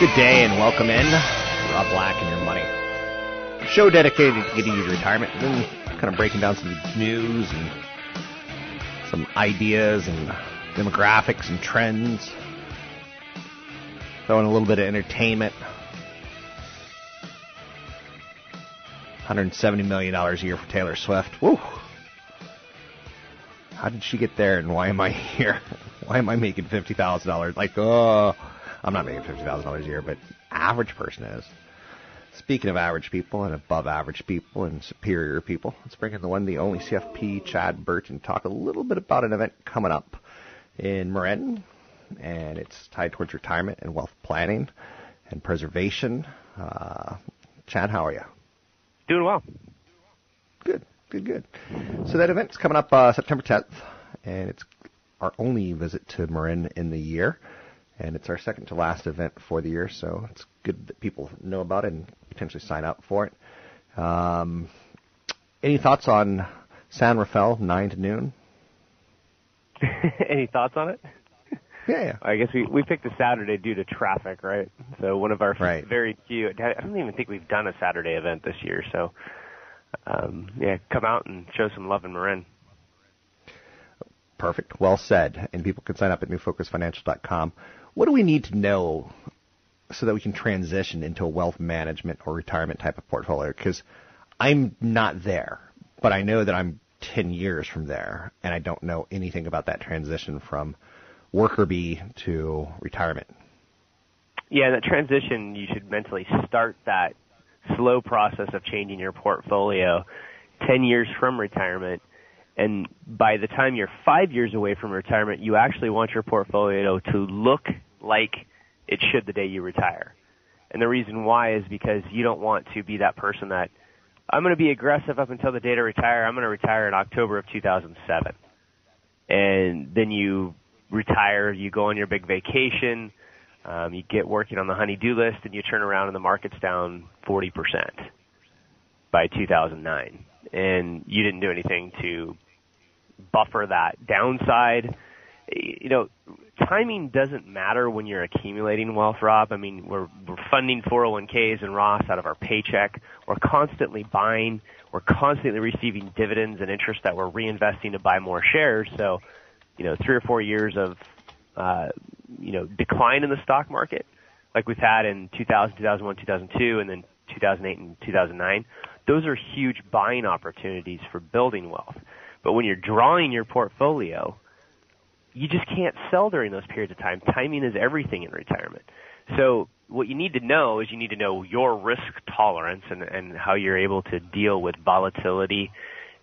Good day and welcome in. Rob Black and Your Money. Show dedicated to getting you to retirement and then kind of breaking down some news and some ideas and demographics and trends. Throwing a little bit of entertainment. $170 million a year for Taylor Swift. Woo! How did she get there and why am I here? Why am I making $50,000? Like, oh. I'm not making fifty thousand dollars a year, but average person is. Speaking of average people and above average people and superior people, let's bring in the one, the only CFP, Chad Burton, and talk a little bit about an event coming up in Marin, and it's tied towards retirement and wealth planning and preservation. Uh, Chad, how are you? Doing well. Good, good, good. So that event's coming up uh, September 10th, and it's our only visit to Marin in the year and it's our second to last event for the year, so it's good that people know about it and potentially sign up for it. Um, any thoughts on San Rafael, 9 to noon? any thoughts on it? Yeah, yeah. I guess we we picked a Saturday due to traffic, right? So one of our right. very few. I don't even think we've done a Saturday event this year. So um, yeah, come out and show some love in Marin. Perfect. Well said. And people can sign up at newfocusfinancial.com. What do we need to know so that we can transition into a wealth management or retirement type of portfolio? Because I'm not there, but I know that I'm 10 years from there, and I don't know anything about that transition from worker bee to retirement. Yeah, that transition, you should mentally start that slow process of changing your portfolio 10 years from retirement and by the time you're five years away from retirement, you actually want your portfolio to look like it should the day you retire. And the reason why is because you don't want to be that person that I'm going to be aggressive up until the day to retire. I'm going to retire in October of 2007. And then you retire, you go on your big vacation, um, you get working on the honey-do list, and you turn around and the market's down 40% by 2009. And you didn't do anything to buffer that downside. You know, timing doesn't matter when you're accumulating wealth, Rob. I mean, we're, we're funding 401ks and Roths out of our paycheck. We're constantly buying. We're constantly receiving dividends and interest that we're reinvesting to buy more shares. So, you know, three or four years of, uh, you know, decline in the stock market, like we've had in 2000, 2001, 2002, and then 2008 and 2009, those are huge buying opportunities for building wealth. But when you're drawing your portfolio, you just can't sell during those periods of time. Timing is everything in retirement. So what you need to know is you need to know your risk tolerance and, and how you're able to deal with volatility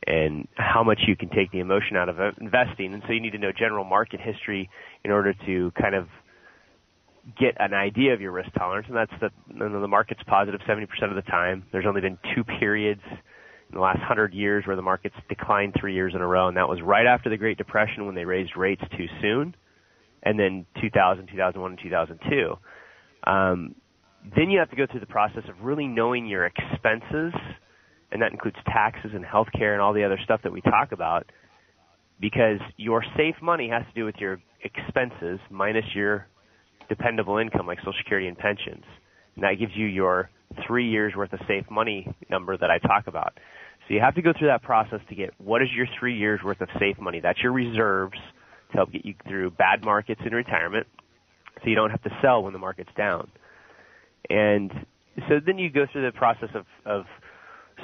and how much you can take the emotion out of investing. And so you need to know general market history in order to kind of get an idea of your risk tolerance. And that's the, the market's positive 70% of the time. There's only been two periods in the last hundred years where the markets declined three years in a row, and that was right after the Great Depression when they raised rates too soon, and then 2000, 2001, and 2002. Um, then you have to go through the process of really knowing your expenses, and that includes taxes and healthcare and all the other stuff that we talk about, because your safe money has to do with your expenses minus your dependable income like Social Security and pensions. And that gives you your three years worth of safe money number that I talk about. So you have to go through that process to get what is your three years worth of safe money. That's your reserves to help get you through bad markets in retirement so you don't have to sell when the market's down. And so then you go through the process of, of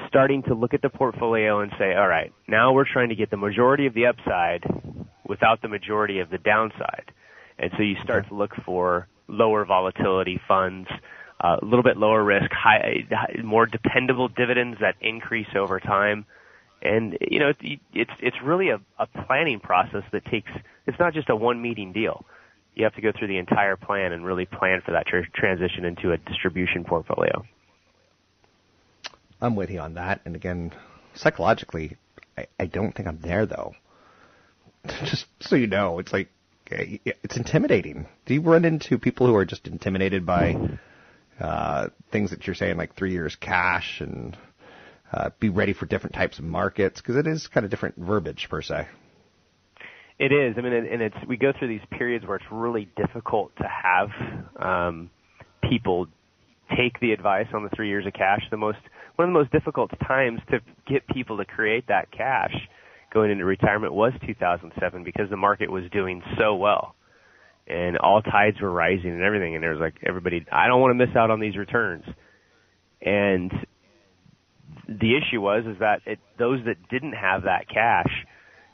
starting to look at the portfolio and say, all right, now we're trying to get the majority of the upside without the majority of the downside. And so you start to look for lower volatility funds, uh, a little bit lower risk, high, more dependable dividends that increase over time. And you know, it's it's really a, a planning process that takes. It's not just a one meeting deal. You have to go through the entire plan and really plan for that tra- transition into a distribution portfolio. I'm with you on that. And again, psychologically, I, I don't think I'm there though. Just so you know, it's like it's intimidating. Do you run into people who are just intimidated by uh, things that you're saying, like three years cash and uh, be ready for different types of markets? Because it is kind of different verbiage per se. It is. I mean, and it's we go through these periods where it's really difficult to have um, people take the advice on the three years of cash. The most one of the most difficult times to get people to create that cash going into retirement was 2007 because the market was doing so well and all tides were rising and everything and there was like everybody I don't want to miss out on these returns. And the issue was is that it, those that didn't have that cash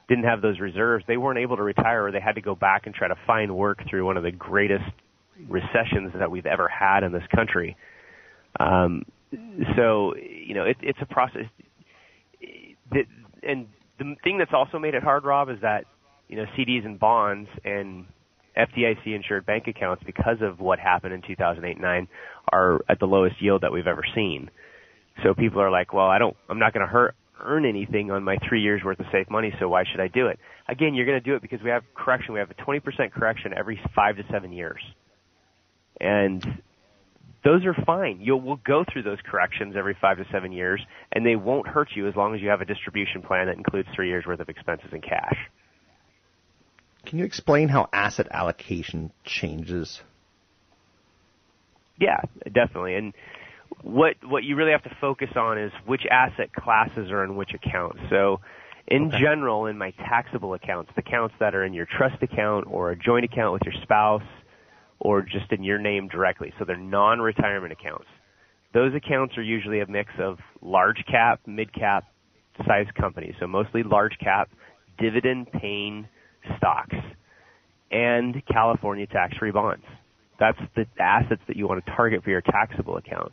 didn't have those reserves, they weren't able to retire or they had to go back and try to find work through one of the greatest recessions that we've ever had in this country. Um, so, you know, it, it's a process. That, and the thing that's also made it hard, Rob, is that you know CDs and bonds and FDIC insured bank accounts, because of what happened in 2008-9, are at the lowest yield that we've ever seen. So people are like, well, I don't, I'm not going to hurt earn anything on my three years worth of safe money, so why should I do it? Again, you're going to do it because we have correction. We have a 20% correction every five to seven years. And those are fine. You'll we'll go through those corrections every five to seven years, and they won't hurt you as long as you have a distribution plan that includes three years worth of expenses in cash. Can you explain how asset allocation changes? Yeah, definitely. And what what you really have to focus on is which asset classes are in which accounts. So, in okay. general, in my taxable accounts, the accounts that are in your trust account or a joint account with your spouse or just in your name directly. So they're non-retirement accounts. Those accounts are usually a mix of large cap, mid cap size companies. So mostly large cap, dividend paying stocks and California tax free bonds. That's the assets that you want to target for your taxable account.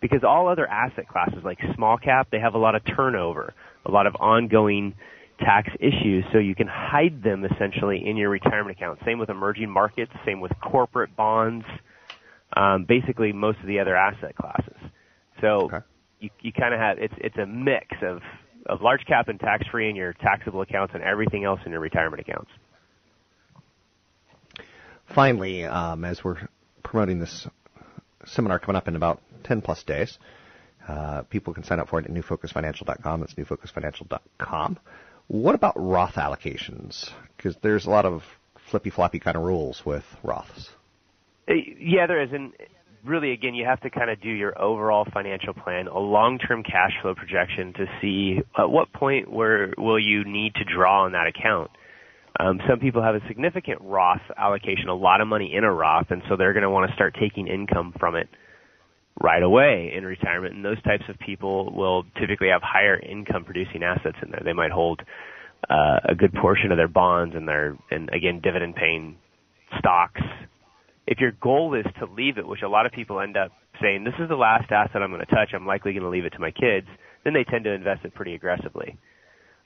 Because all other asset classes like small cap, they have a lot of turnover, a lot of ongoing tax issues, so you can hide them essentially in your retirement account. Same with emerging markets, same with corporate bonds, um, basically most of the other asset classes. So okay. you, you kind of have it's it's a mix of of large cap and tax free in your taxable accounts and everything else in your retirement accounts. Finally, um, as we're promoting this seminar coming up in about 10 plus days, uh, people can sign up for it at newfocusfinancial.com. That's newfocusfinancial.com. What about Roth allocations? Because there's a lot of flippy floppy kind of rules with Roths. Uh, yeah, there is, and really, again, you have to kind of do your overall financial plan, a long-term cash flow projection to see at what point where will you need to draw on that account. Um, some people have a significant Roth allocation, a lot of money in a Roth, and so they're going to want to start taking income from it right away in retirement. And those types of people will typically have higher income producing assets in there. They might hold uh, a good portion of their bonds and their, and again, dividend paying stocks. If your goal is to leave it, which a lot of people end up saying, this is the last asset I'm going to touch, I'm likely going to leave it to my kids, then they tend to invest it pretty aggressively.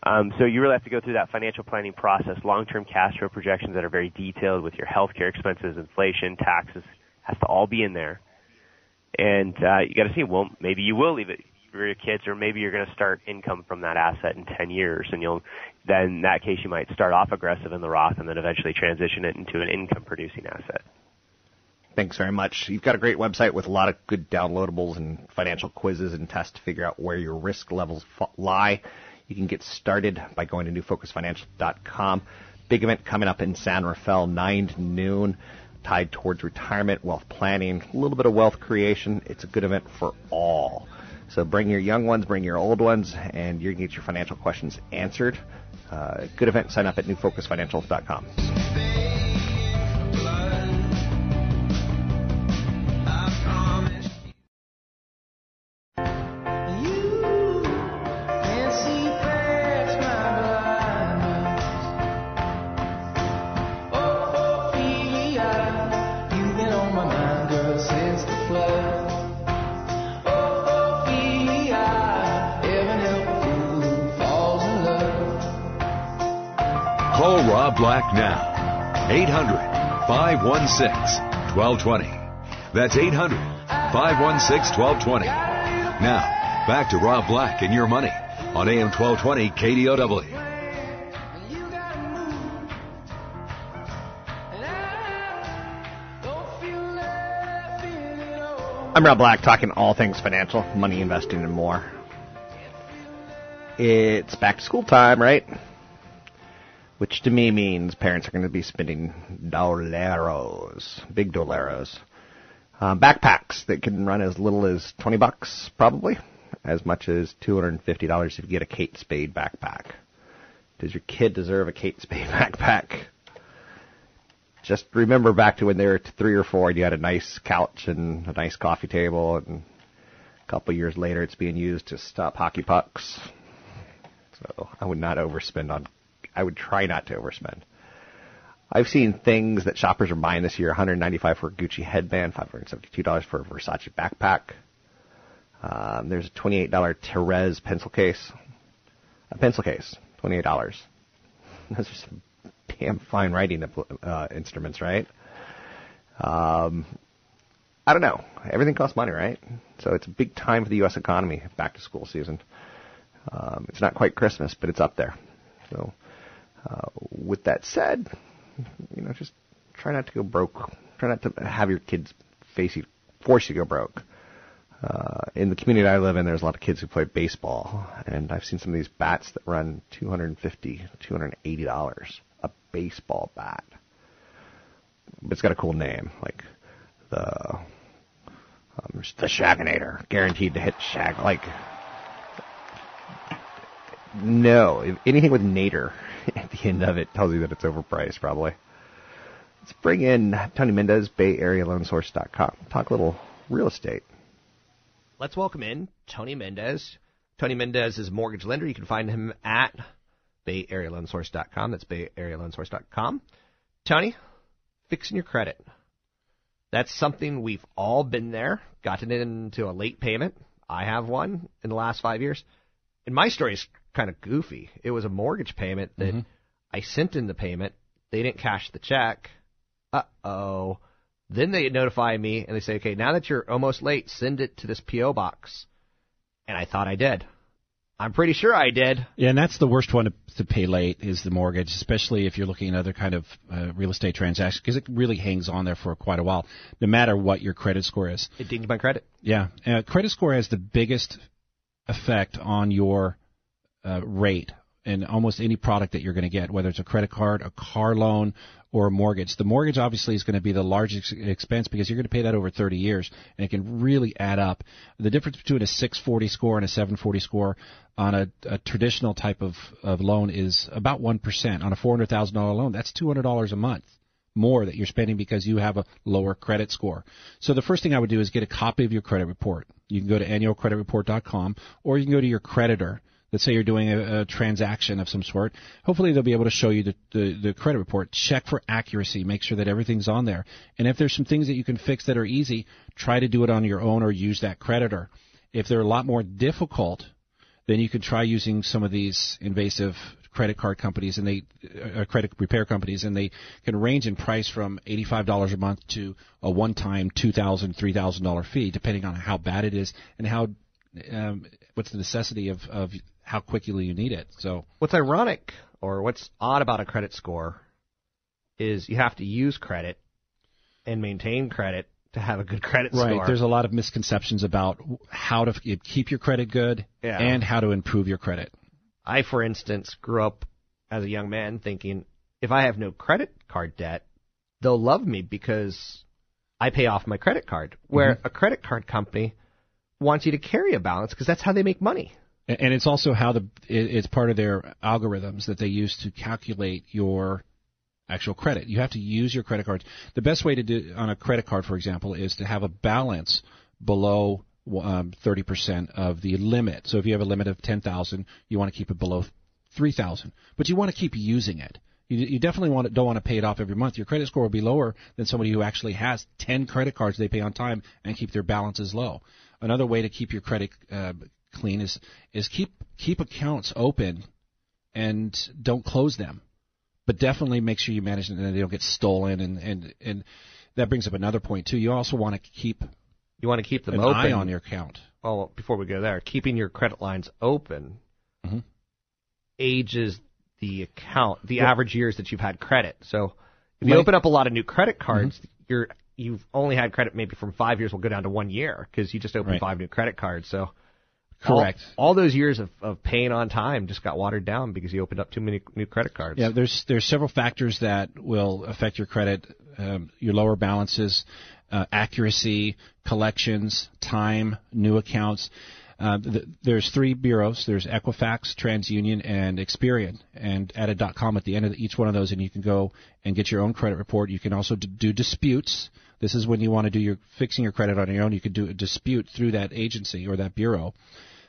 Um, so you really have to go through that financial planning process, long-term cash flow projections that are very detailed with your healthcare expenses, inflation, taxes, has to all be in there and uh, you got to see well maybe you will leave it for your kids or maybe you're going to start income from that asset in 10 years and you'll then in that case you might start off aggressive in the Roth and then eventually transition it into an income producing asset. Thanks very much. You've got a great website with a lot of good downloadables and financial quizzes and tests to figure out where your risk levels lie. You can get started by going to newfocusfinancial.com. Big event coming up in San Rafael, 9 to noon, tied towards retirement, wealth planning, a little bit of wealth creation. It's a good event for all. So bring your young ones, bring your old ones, and you can get your financial questions answered. Uh, good event. Sign up at newfocusfinancial.com. 516 1220. That's 800 516 1220. Now, back to Rob Black and your money on AM 1220 KDOW. I'm Rob Black, talking all things financial, money, investing, and more. It's back to school time, right? Which to me means parents are going to be spending doleros, big doleros. Um, backpacks that can run as little as 20 bucks, probably, as much as $250 if you get a Kate Spade backpack. Does your kid deserve a Kate Spade backpack? Just remember back to when they were three or four and you had a nice couch and a nice coffee table, and a couple years later it's being used to stop hockey pucks. So I would not overspend on. I would try not to overspend. I've seen things that shoppers are buying this year: 195 for a Gucci headband, 572 dollars for a Versace backpack. Um, there's a $28 Therese pencil case. A pencil case, $28. Those are some damn fine writing uh, instruments, right? Um, I don't know. Everything costs money, right? So it's a big time for the U.S. economy, back to school season. Um, it's not quite Christmas, but it's up there. So, uh, with that said, you know, just try not to go broke. Try not to have your kids face you, force you to go broke. Uh, in the community I live in, there's a lot of kids who play baseball, and I've seen some of these bats that run 250, 280 dollars a baseball bat. But it's got a cool name, like the um, the Shaginator, guaranteed to hit Shag. Like, no, anything with Nader at the end of it tells you that it's overpriced, probably. Let's bring in Tony Mendez, Bay Area BayAreaLoanSource.com. Talk a little real estate. Let's welcome in Tony Mendez. Tony Mendez is a mortgage lender. You can find him at BayAreaLoanSource.com. That's BayAreaLoanSource.com. Tony, fixing your credit. That's something we've all been there, gotten into a late payment. I have one in the last five years. And my story is kind of goofy. It was a mortgage payment that mm-hmm. I sent in the payment. They didn't cash the check. Uh oh. Then they notify me and they say, okay, now that you're almost late, send it to this P.O. box. And I thought I did. I'm pretty sure I did. Yeah, and that's the worst one to, to pay late is the mortgage, especially if you're looking at other kind of uh, real estate transactions, because it really hangs on there for quite a while, no matter what your credit score is. It dings my credit. Yeah, uh, credit score has the biggest effect on your uh, rate in almost any product that you're going to get, whether it's a credit card, a car loan, or a mortgage. The mortgage obviously is going to be the largest expense because you're going to pay that over 30 years, and it can really add up. The difference between a 640 score and a 740 score on a, a traditional type of, of loan is about 1%. On a $400,000 loan, that's $200 a month more that you're spending because you have a lower credit score. So the first thing I would do is get a copy of your credit report. You can go to annualcreditreport.com or you can go to your creditor let's say you're doing a, a, transaction of some sort, hopefully they'll be able to show you the, the, the, credit report. Check for accuracy. Make sure that everything's on there. And if there's some things that you can fix that are easy, try to do it on your own or use that creditor. If they're a lot more difficult, then you can try using some of these invasive credit card companies and they uh, credit repair companies and they can range in price from $85 a month to a one-time $2,000 $3,000 fee depending on how bad it is and how um, what's the necessity of, of how quickly you need it. So what's ironic or what's odd about a credit score is you have to use credit and maintain credit to have a good credit right. score. There's a lot of misconceptions about how to keep your credit good Yeah. and how to improve your credit. I, for instance, grew up as a young man thinking if I have no credit card debt, they'll love me because I pay off my credit card. Where Mm-hmm. a credit card company wants you to carry a balance because that's how they make money. And it's also how the it's part of their algorithms that they use to calculate your actual credit. You have to use your credit cards. The best way to do on a credit card, for example, is to have a balance below um, 30% of the limit. So if you have a limit of 10,000, you want to keep it below 3,000, but you want to keep using it. You, you definitely want to, don't want to pay it off every month. Your credit score will be lower than somebody who actually has 10 credit cards they pay on time and keep their balances low. Another way to keep your credit uh, clean is is keep keep accounts open and don't close them, but definitely make sure you manage them and they don't get stolen. And and and that brings up another point too. You also want to keep You want to keep them an open. eye on your account. well, before we go there, keeping your credit lines open Mhm. ages the account, the Well- average years that you've had credit. So if you Like- open up a lot of new credit cards, you're you've only had credit maybe from five years will go down to one year because you just opened Right. five new credit cards. So Correct. All, those years of, of paying on time just got watered down because you opened up too many new credit cards. Yeah, there's there's several factors that will affect your credit. Um, your lower balances, uh, accuracy, collections, time, new accounts. Uh, th- there's three bureaus. There's Equifax, TransUnion, and Experian. And at a dot .com at the end of each one of those, and you can go and get your own credit report. You can also d- do disputes. This is when you want to do your fixing your credit on your own. You can do a dispute through that agency or that bureau.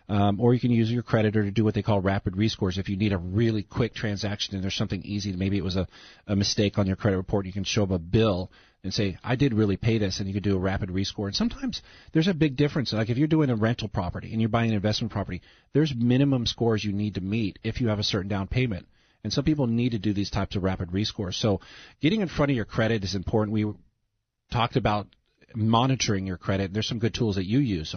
Um, or you can use your creditor to do what they call rapid rescores. If you need a really quick transaction and there's something easy, maybe it was a, a mistake on your credit report, you can show them a bill and say, I did really pay this, and you can do a rapid rescore. And sometimes there's a big difference. Like if you're doing a rental property and you're buying an investment property, there's minimum scores you need to meet if you have a certain down payment. And some people need to do these types of rapid rescores. So getting in front of your credit is important. We talked about monitoring your credit. There's some good tools that you use.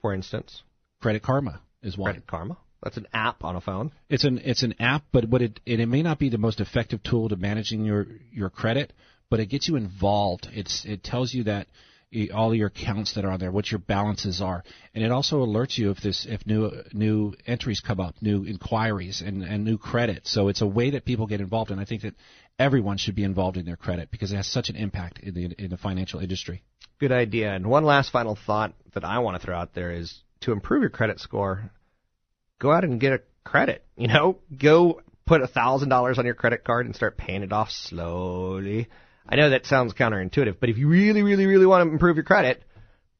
For instance, Credit Karma is one. Credit Karma. That's an app on a phone. It's an it's an app, but what it and it may not be the most effective tool to managing your your credit, but it gets you involved. It's it tells you that eh, all your accounts that are on there, what your balances are, and it also alerts you if this if new new entries come up, new inquiries, and and new credit. So it's a way that people get involved, and I think that everyone should be involved in their credit because it has such an impact in the in the financial industry. Good idea. And one last final thought that I want to throw out there is to improve your credit score, go out and get a credit. You know, go put a thousand dollars on your credit card and start paying it off slowly. I know that sounds counterintuitive, but if you really, really, really want to improve your credit,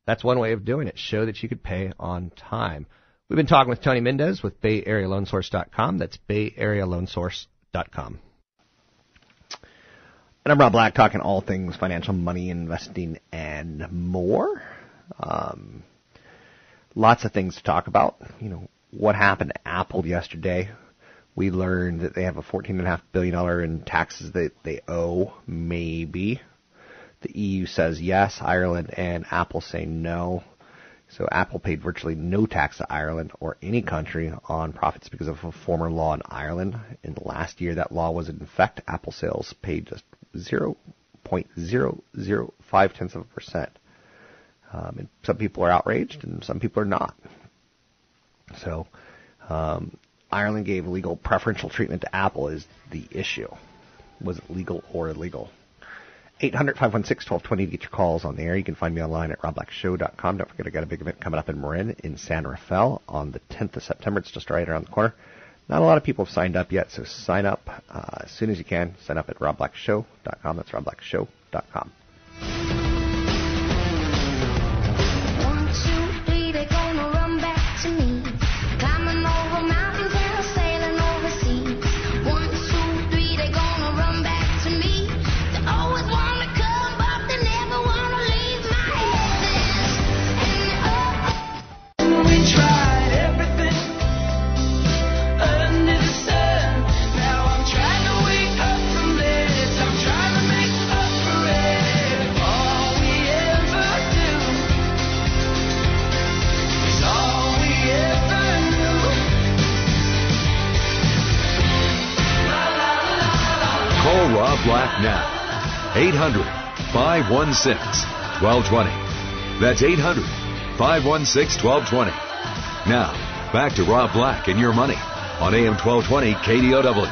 that's one way of doing it. Show that you could pay on time. We've been talking with Tony Mendez with BayAreaLoanSource.com. That's BayAreaLoanSource.com. And I'm Rob Black, talking all things financial, money, investing, and more. Um, lots of things to talk about. You know, what happened to Apple yesterday? We learned that they have a $14.5 billion in taxes that they owe, maybe. The EU says yes, Ireland and Apple say no. So Apple paid virtually no tax to Ireland or any country on profits because of a former law in Ireland. In the last year that law was in effect, Apple sales paid just 0.005 tenths of a percent. Um, and some people are outraged and some people are not. So um, Ireland gave legal preferential treatment to Apple is the issue. Was it legal or illegal? 800-516-1220 to get your calls on the air. You can find me online at robblackshow.com. Don't forget I got a big event coming up in Marin in San Rafael on the 10th of September. It's just right around the corner. Not a lot of people have signed up yet, so sign up uh, as soon as you can. Sign up at robblackshow.com. That's robblackshow.com. 516 1220. That's 800 516 1220. Now, back to Rob Black and your money on AM 1220 KDOW.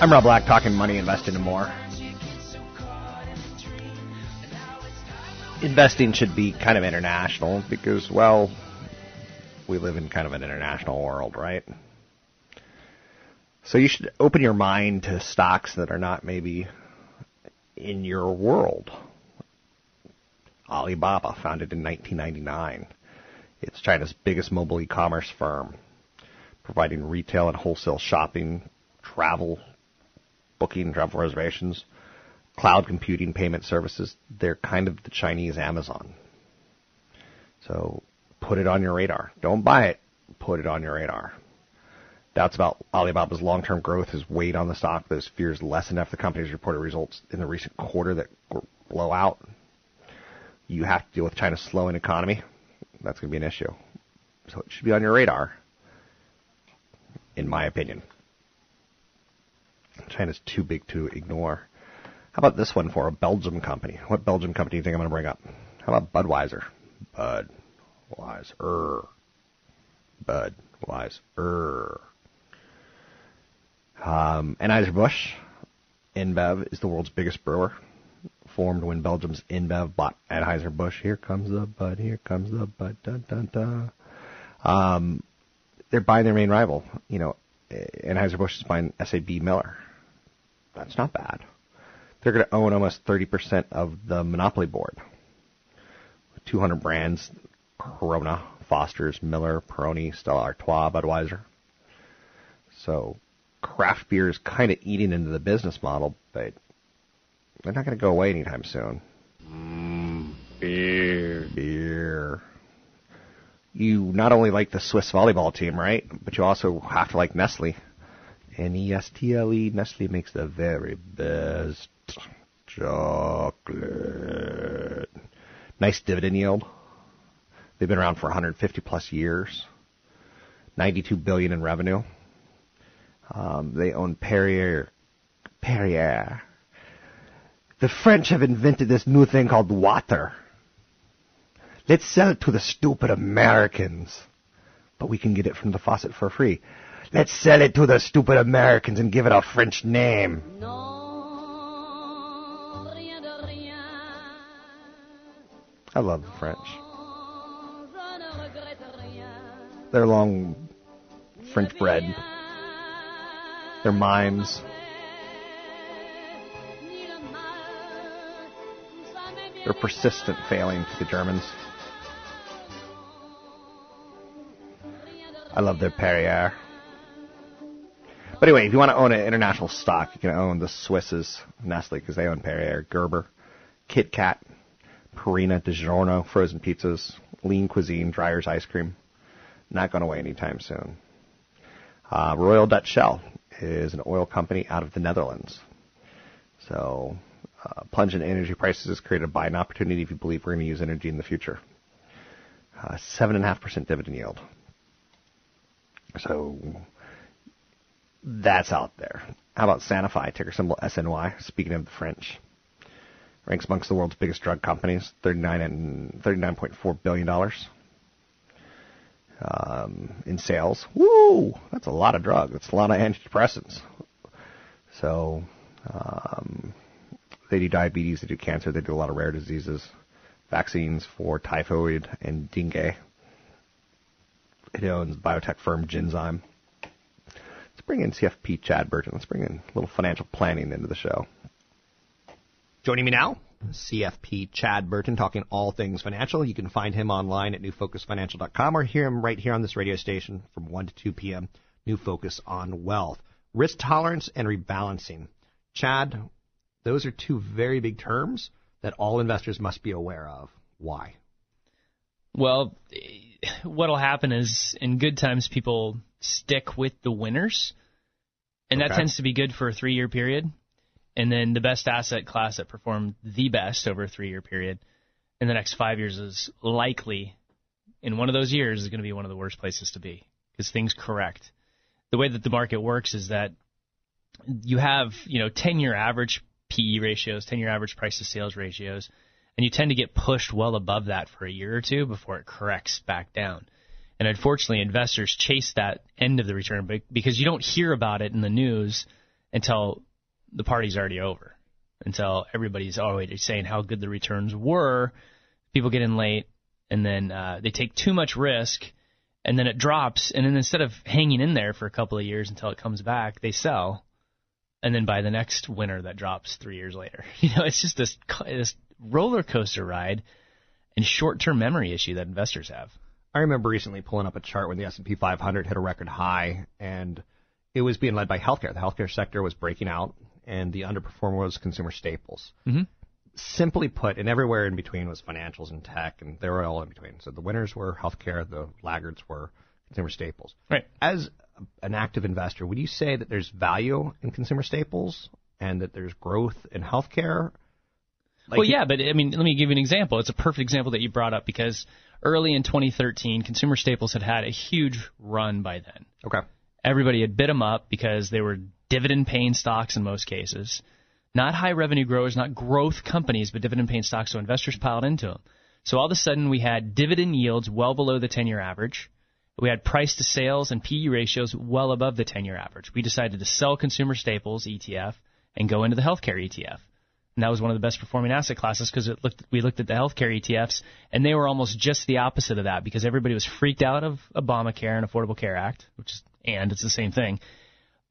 I'm Rob Black, talking money, investing, and more. Investing should be kind of international because, well, we live in kind of an international world, right? So you should open your mind to stocks that are not maybe in your world. Alibaba, founded in 1999. It's China's biggest mobile e-commerce firm, providing retail and wholesale shopping, travel, booking, travel reservations, cloud computing, payment services. They're kind of the Chinese Amazon. So put it on your radar. Don't buy it. Put it on your radar. Doubts about Alibaba's long-term growth has weighed on the stock. Those fears lessened after the company's reported results in the recent quarter that were blowout. You have to deal with China's slowing economy. That's going to be an issue. So it should be on your radar, in my opinion. China's too big to ignore. How about this one for a Belgium company? What Belgium company do you think I'm going to bring up? How about Budweiser? Budweiser. Budweiser. Um, Anheuser-Busch InBev is the world's biggest brewer. Formed when Belgium's InBev bought Anheuser-Busch. Here comes the Bud, here comes the Bud, dun dun dun. Um, they're buying their main rival. You know, Anheuser-Busch is buying SAB Miller. That's not bad. They're going to own almost 30% of the monopoly board. 200 brands, Corona, Foster's, Miller, Peroni, Stella Artois, Budweiser. So craft beer is kind of eating into the business model, but they're not going to go away anytime soon. Mm, beer. Beer. You not only like the Swiss volleyball team, right? But you also have to like Nestle. N-E-S-T-L-E. Nestle makes the very best chocolate. Nice dividend yield. They've been around for 150 plus years. 92 billion in revenue. Um, they own Perrier. Perrier. The French have invented this new thing called water. Let's sell it to the stupid Americans. But we can get it from the faucet for free. Let's sell it to the stupid Americans and give it a French name. I love the French. Their long French bread. Their mimes. Their persistent failing to the Germans. I love their Perrier. But anyway, if you want to own an international stock, you can own the Swiss's Nestle because they own Perrier, Gerber, Kit Kat, Purina, DiGiorno, frozen pizzas, lean cuisine, Dreyer's ice cream. Not going away anytime soon. Uh, Royal Dutch Shell is an oil company out of the Netherlands. So, uh, plunge in energy prices is created a buying opportunity if you believe we're going to use energy in the future. Uh, 7.5% dividend yield. So, that's out there. How about Sanofi, ticker symbol SNY, speaking of the French? Ranks amongst the world's biggest drug companies, 39 and $39.4 billion um, in sales. Woo! That's a lot of drugs. That's a lot of antidepressants. So, um, they do diabetes, they do cancer, they do a lot of rare diseases, vaccines for typhoid and dengue. It owns biotech firm Genzyme. Let's bring in CFP Chad Burton. Let's bring in a little financial planning into the show. Joining me now, CFP Chad Burton, talking all things financial. You can find him online at newfocusfinancial.com or hear him right here on this radio station from 1 to 2 p.m. New Focus on Wealth. Risk tolerance and rebalancing. Chad, those are two very big terms that all investors must be aware of. Why? Well, what'll happen is in good times people stick with the winners, and that tends to be good for a three-year period. And then the best asset class that performed the best over a three-year period in the next five years is likely in one of those years is going to be one of the worst places to be because things correct. The way that the market works is that you have, you know, 10 year average PE ratios, 10 year average price to sales ratios, and you tend to get pushed well above that for a year or two before it corrects back down. And unfortunately, investors chase that end of the return because you don't hear about it in the news until the party's already over, until everybody's already saying how good the returns were. People get in late, and then uh, they take too much risk, and then it drops. And then instead of hanging in there for a couple of years until it comes back, they sell, and then buy the next winner that drops three years later. You know, it's just this this roller coaster ride and short-term memory issue that investors have. I remember recently pulling up a chart when the S&P 500 hit a record high, and it was being led by healthcare. The healthcare sector was breaking out, and the underperformer was consumer staples. Mm-hmm. Simply put, and everywhere in between was financials and tech, and they were all in between. So the winners were healthcare, the laggards were consumer staples. Right. As an active investor, would you say that there's value in consumer staples and that there's growth in healthcare? Like well, yeah, but I mean, let me give you an example. It's a perfect example that you brought up because early in 2013, consumer staples had had a huge run by then. Okay. Everybody had bid them up because they were dividend paying stocks in most cases. Not high revenue growers, not growth companies, but dividend paying stocks, so investors piled into them. So all of a sudden, we had dividend yields well below the 10 year average. We had price to sales and PE ratios well above the 10 year average. We decided to sell consumer staples ETF and go into the healthcare ETF. And that was one of the best performing asset classes because we looked at the healthcare ETFs and they were almost just the opposite of that because everybody was freaked out of Obamacare and Affordable Care Act, which is, and it's the same thing.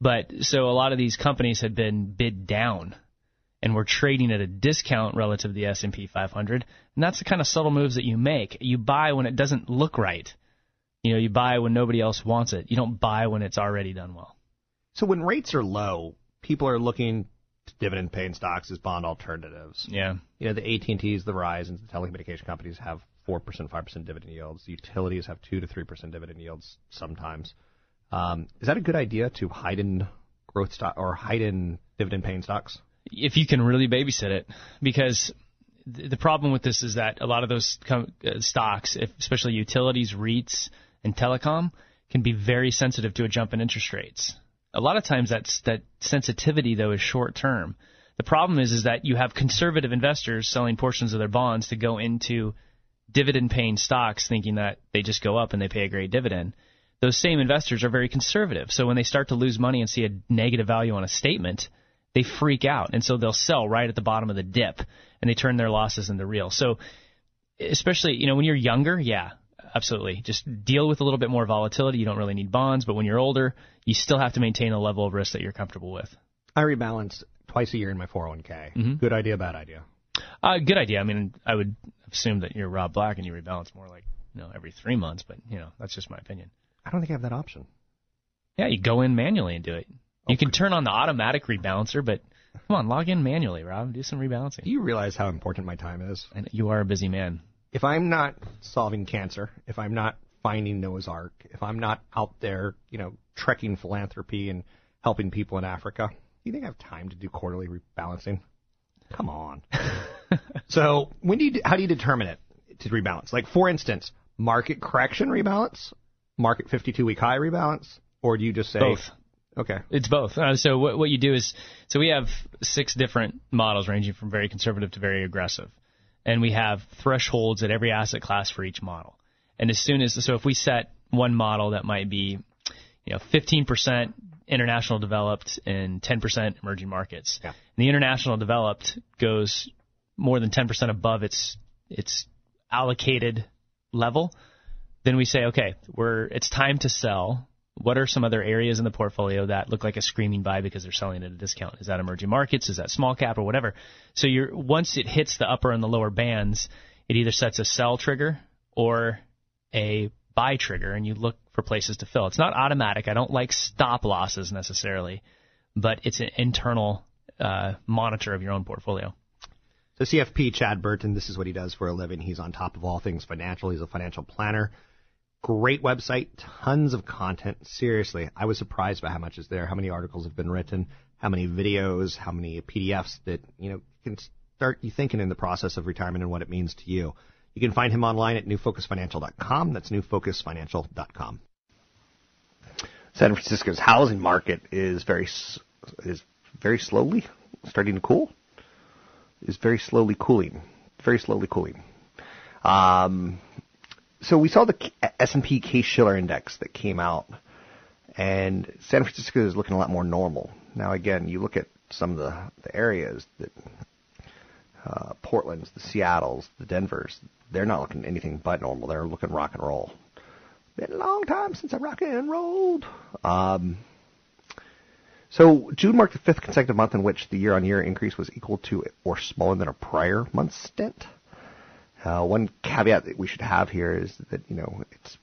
But so a lot of these companies had been bid down and were trading at a discount relative to the S&P 500. And that's the kind of subtle moves that you make. You buy when it doesn't look right. You know, you buy when nobody else wants it. You don't buy when it's already done well. So when rates are low, people are looking to dividend paying stocks as bond alternatives. Yeah. You know, the AT&Ts, the Verizons, the telecommunication companies have 4%, 5% dividend yields. The utilities have 2 to 3% dividend yields sometimes. Um, is that a good idea to hide in growth stock or hide in dividend paying stocks? If you can really babysit it, because th- the problem with this is that a lot of those uh, stocks, especially utilities, REITs, and telecom, can be very sensitive to a jump in interest rates. A lot of times that's, that sensitivity though is short term. The problem is is that you have conservative investors selling portions of their bonds to go into dividend paying stocks thinking that they just go up and they pay a great dividend. Those same investors are very conservative. So when they start to lose money and see a negative value on a statement, they freak out and so they'll sell right at the bottom of the dip and they turn their losses into real. So especially, you know, when you're younger, yeah, absolutely. Just deal with a little bit more volatility. You don't really need bonds, but when you're older, you still have to maintain a level of risk that you're comfortable with. I rebalance twice a year in my 401k. Good idea, bad idea. Uh, good idea. I mean, I would assume that you're Rob Black and you rebalance more like, you know, every three months, but, you know, that's just my opinion. I don't think I have that option. Yeah, you go in manually and do it. You can turn on the automatic rebalancer, but come on, log in manually, Rob. Do some rebalancing. Do you realize how important my time is? And you are a busy man. If I'm not solving cancer, if I'm not finding Noah's Ark, if I'm not out there, you know, trekking philanthropy and helping people in Africa, do you think I have time to do quarterly rebalancing? Come on. so when do you, how do you determine it to rebalance? Like for instance, market correction rebalance, market 52 week high rebalance, or do you just say Both. Okay. It's both. Uh, so what, what you do is, so we have six different models ranging from very conservative to very aggressive. And we have thresholds at every asset class for each model. And as soon as, so if we set one model that might be, you know, 15% international developed and 10% emerging markets. Yeah. And the international developed goes more than 10% above its, its allocated level. Then we say, okay, we're, it's time to sell what are some other areas in the portfolio that look like a screaming buy because they're selling at a discount? Is that emerging markets? Is that small cap or whatever? So you're once it hits the upper and the lower bands, it either sets a sell trigger or a buy trigger, and you look for places to fill. It's not automatic. I don't like stop losses necessarily, but it's an internal uh, monitor of your own portfolio. So CFP Chad Burton, this is what he does for a living. He's on top of all things financial. He's a financial planner. Great website, tons of content. Seriously, I was surprised by how much is there, how many articles have been written, how many videos, how many PDFs that, you know, can start you thinking in the process of retirement and what it means to you. You can find him online at newfocusfinancial.com. That's newfocusfinancial.com. San Francisco's housing market is very is very slowly starting to cool. Is very slowly cooling. Very slowly cooling. Um, so we saw the S&P Case-Shiller index that came out, and San Francisco is looking a lot more normal. Now, again, you look at some of the, the areas that uh, Portland's, the Seattle's, the Denver's, they're not looking anything but normal. They're looking rock and roll. Been a long time since I rock and rolled. Um, so June marked the fifth consecutive month in which the year-on-year increase was equal to or smaller than a prior month's stint. Uh, one caveat that we should have here is that you know it's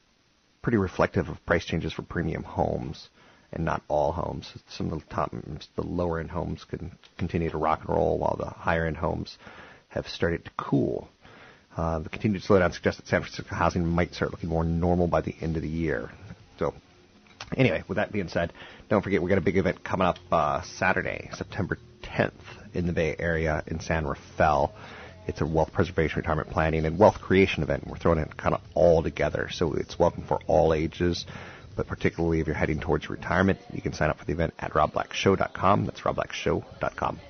pretty reflective of price changes for premium homes and not all homes. Some of the top, the lower end homes can continue to rock and roll while the higher end homes have started to cool. Uh, the continued slowdown suggests that San Francisco housing might start looking more normal by the end of the year. So, anyway, with that being said, don't forget we got a big event coming up uh, Saturday, September 10th, in the Bay Area in San Rafael. It's a wealth preservation, retirement planning, and wealth creation event. We're throwing it kind of all together, so it's welcome for all ages. But particularly if you're heading towards retirement, you can sign up for the event at robblackshow.com. That's robblackshow.com.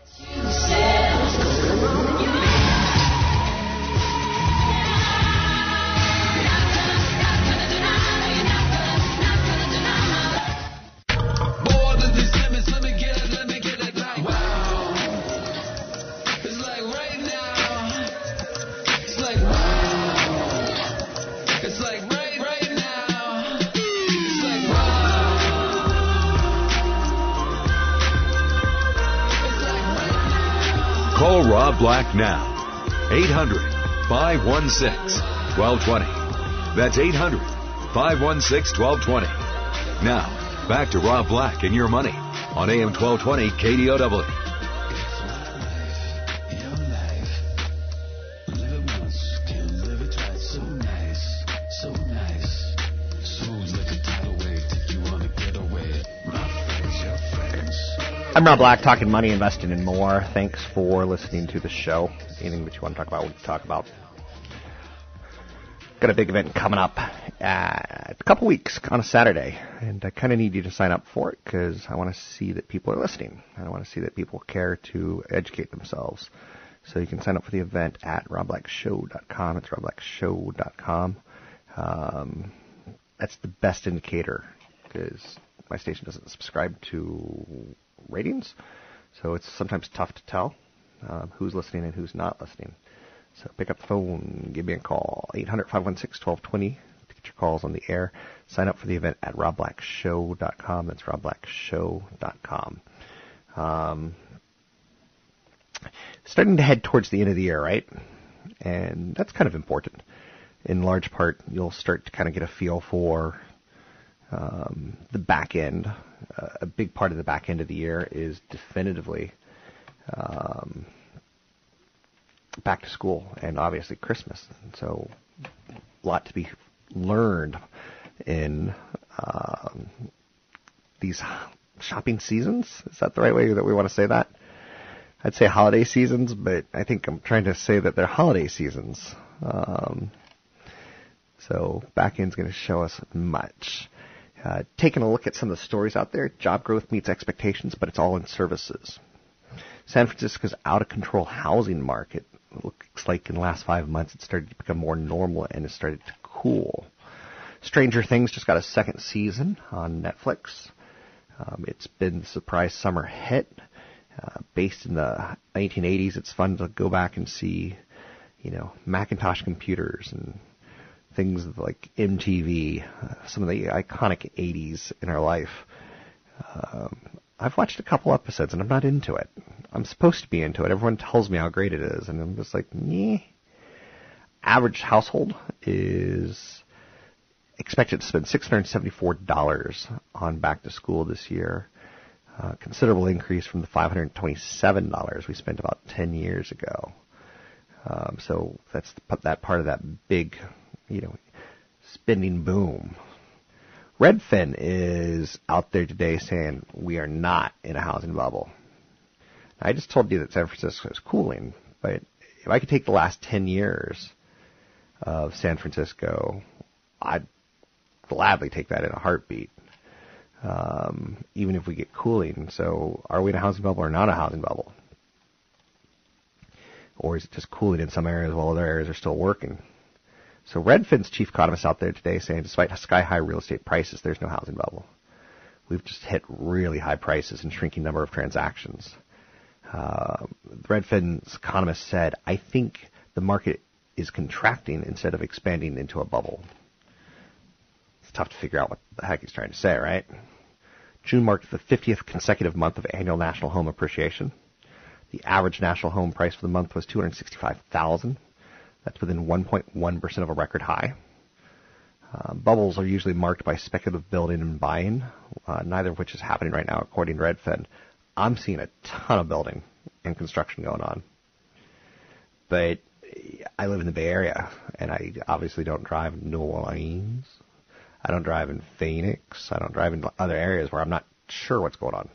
Black now. 800 516 1220. That's 800 516 1220. Now, back to Rob Black and your money on AM 1220 KDOW. I'm Rob Black, talking money, investing, and more. Thanks for listening to the show. Anything that you want to talk about, we can talk about. Got a big event coming up uh, a couple weeks on a Saturday, and I kind of need you to sign up for it because I want to see that people are listening. I want to see that people care to educate themselves. So you can sign up for the event at robblackshow.com. It's robblackshow.com. Um, that's the best indicator because my station doesn't subscribe to ratings, so it's sometimes tough to tell um, who's listening and who's not listening. So pick up the phone, give me a call, 800-516-1220 to get your calls on the air. Sign up for the event at robblackshow.com. That's robblackshow.com. Um, starting to head towards the end of the year, right? And that's kind of important. In large part, you'll start to kind of get a feel for um, the back end. Uh, a big part of the back end of the year is definitively um, back to school and obviously Christmas. So, a lot to be learned in um, these shopping seasons. Is that the right way that we want to say that? I'd say holiday seasons, but I think I'm trying to say that they're holiday seasons. Um, so back end's going to show us much. Uh, taking a look at some of the stories out there, job growth meets expectations, but it's all in services. San Francisco's out of control housing market looks like in the last five months it started to become more normal and it started to cool. Stranger Things just got a second season on Netflix. Um, it's been the surprise summer hit. Uh, based in the 1980s, it's fun to go back and see, you know, Macintosh computers and things like MTV, uh, some of the iconic 80s in our life. Um, I've watched a couple episodes and I'm not into it. I'm supposed to be into it. Everyone tells me how great it is, and I'm just like, yeah. Average household is expected to spend $674 on back to school this year. Uh, considerable increase from the $527 we spent about 10 years ago. Um, so that's the, that part of that big, you know, spending boom. Redfin is out there today saying we are not in a housing bubble. I just told you that San Francisco is cooling, but if I could take the last 10 years, of San Francisco, I'd gladly take that in a heartbeat. Um, even if we get cooling. So, are we in a housing bubble or not a housing bubble? Or is it just cooling in some areas while other areas are still working? So, Redfin's chief economist out there today saying, despite sky high real estate prices, there's no housing bubble. We've just hit really high prices and shrinking number of transactions. Uh, Redfin's economist said, I think the market is contracting instead of expanding into a bubble. It's tough to figure out what the heck he's trying to say, right? June marked the 50th consecutive month of annual national home appreciation. The average national home price for the month was 265,000. That's within 1.1% of a record high. Uh, bubbles are usually marked by speculative building and buying, uh, neither of which is happening right now, according to Redfin. I'm seeing a ton of building and construction going on. But I live in the Bay Area, and I obviously don't drive in New Orleans. I don't drive in Phoenix. I don't drive in other areas where I'm not sure what's going on.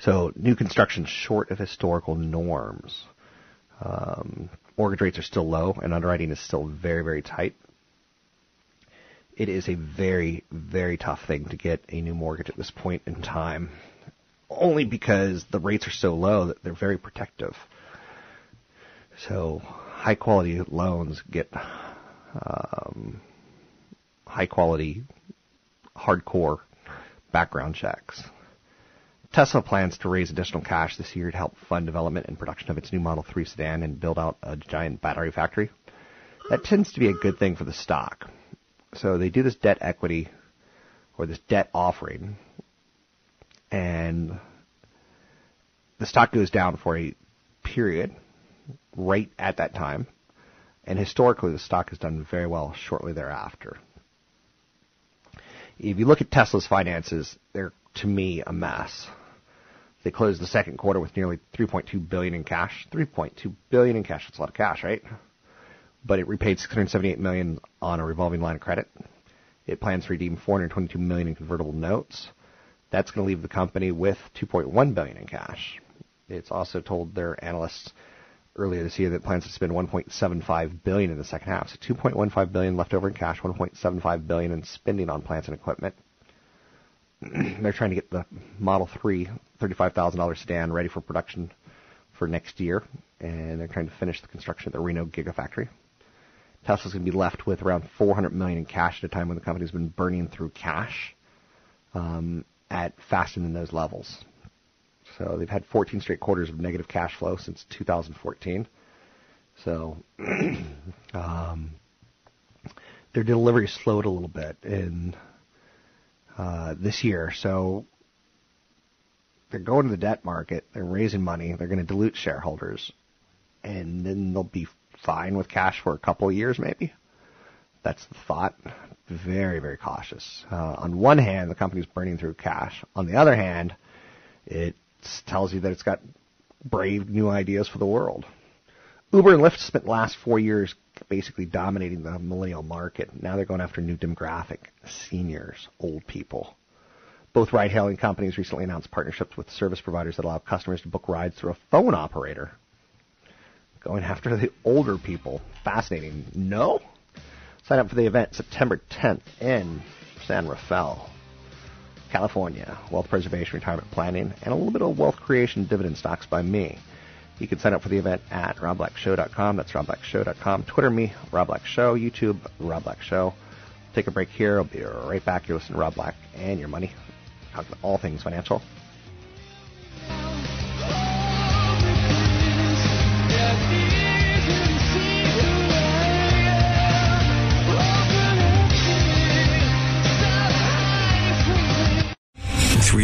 So new construction short of historical norms. Um, mortgage rates are still low, and underwriting is still very, very tight. It is a very, very tough thing to get a new mortgage at this point in time, only because the rates are so low that they're very protective. So high quality loans get um, high quality, hardcore background checks. Tesla plans to raise additional cash this year to help fund development and production of its new Model 3 sedan and build out a giant battery factory. That tends to be a good thing for the stock. So they do this debt equity or this debt offering, and the stock goes down for a period right at that time. And historically, the stock has done very well shortly thereafter. If you look at Tesla's finances, they're to me a mess. They closed the second quarter with nearly 3.2 billion in cash. 3.2 billion in cash. That's a lot of cash, right? But it repaid 678 million on a revolving line of credit. It plans to redeem 422 million in convertible notes. That's going to leave the company with 2.1 billion in cash. It's also told their analysts earlier this year that plans to spend 1.75 billion in the second half. So 2.15 billion left over in cash, 1.75 billion in spending on plants and equipment. They're trying to get the Model 3 $35,000 sedan ready for production for next year, and they're trying to finish the construction of the Reno Gigafactory. Tesla's going to be left with around 400 million in cash at a time when the company's been burning through cash um, at faster than those levels. So they've had 14 straight quarters of negative cash flow since 2014. So um, their delivery slowed a little bit in uh, this year. So they're going to the debt market. They're raising money. They're going to dilute shareholders, and then they'll be fine with cash for a couple of years, maybe. That's the thought. Very, very cautious. Uh, on one hand, the company's burning through cash. On the other hand, it tells you that it's got brave new ideas for the world. Uber and Lyft spent the last four years basically dominating the millennial market. Now they're going after new demographic, seniors, old people. Both ride-hailing companies recently announced partnerships with service providers that allow customers to book rides through a phone operator. Going after the older people. Fascinating. No? Sign up for the event September 10th in San Rafael, California. Wealth preservation, retirement planning, and a little bit of wealth creation dividend stocks by me. You can sign up for the event at robblackshow.com. That's robblackshow.com. Twitter me, Rob Black Show. YouTube, Rob Black Show. Take a break here. I'll be right back. You're listening to Rob Black and Your Money. Talking all things financial.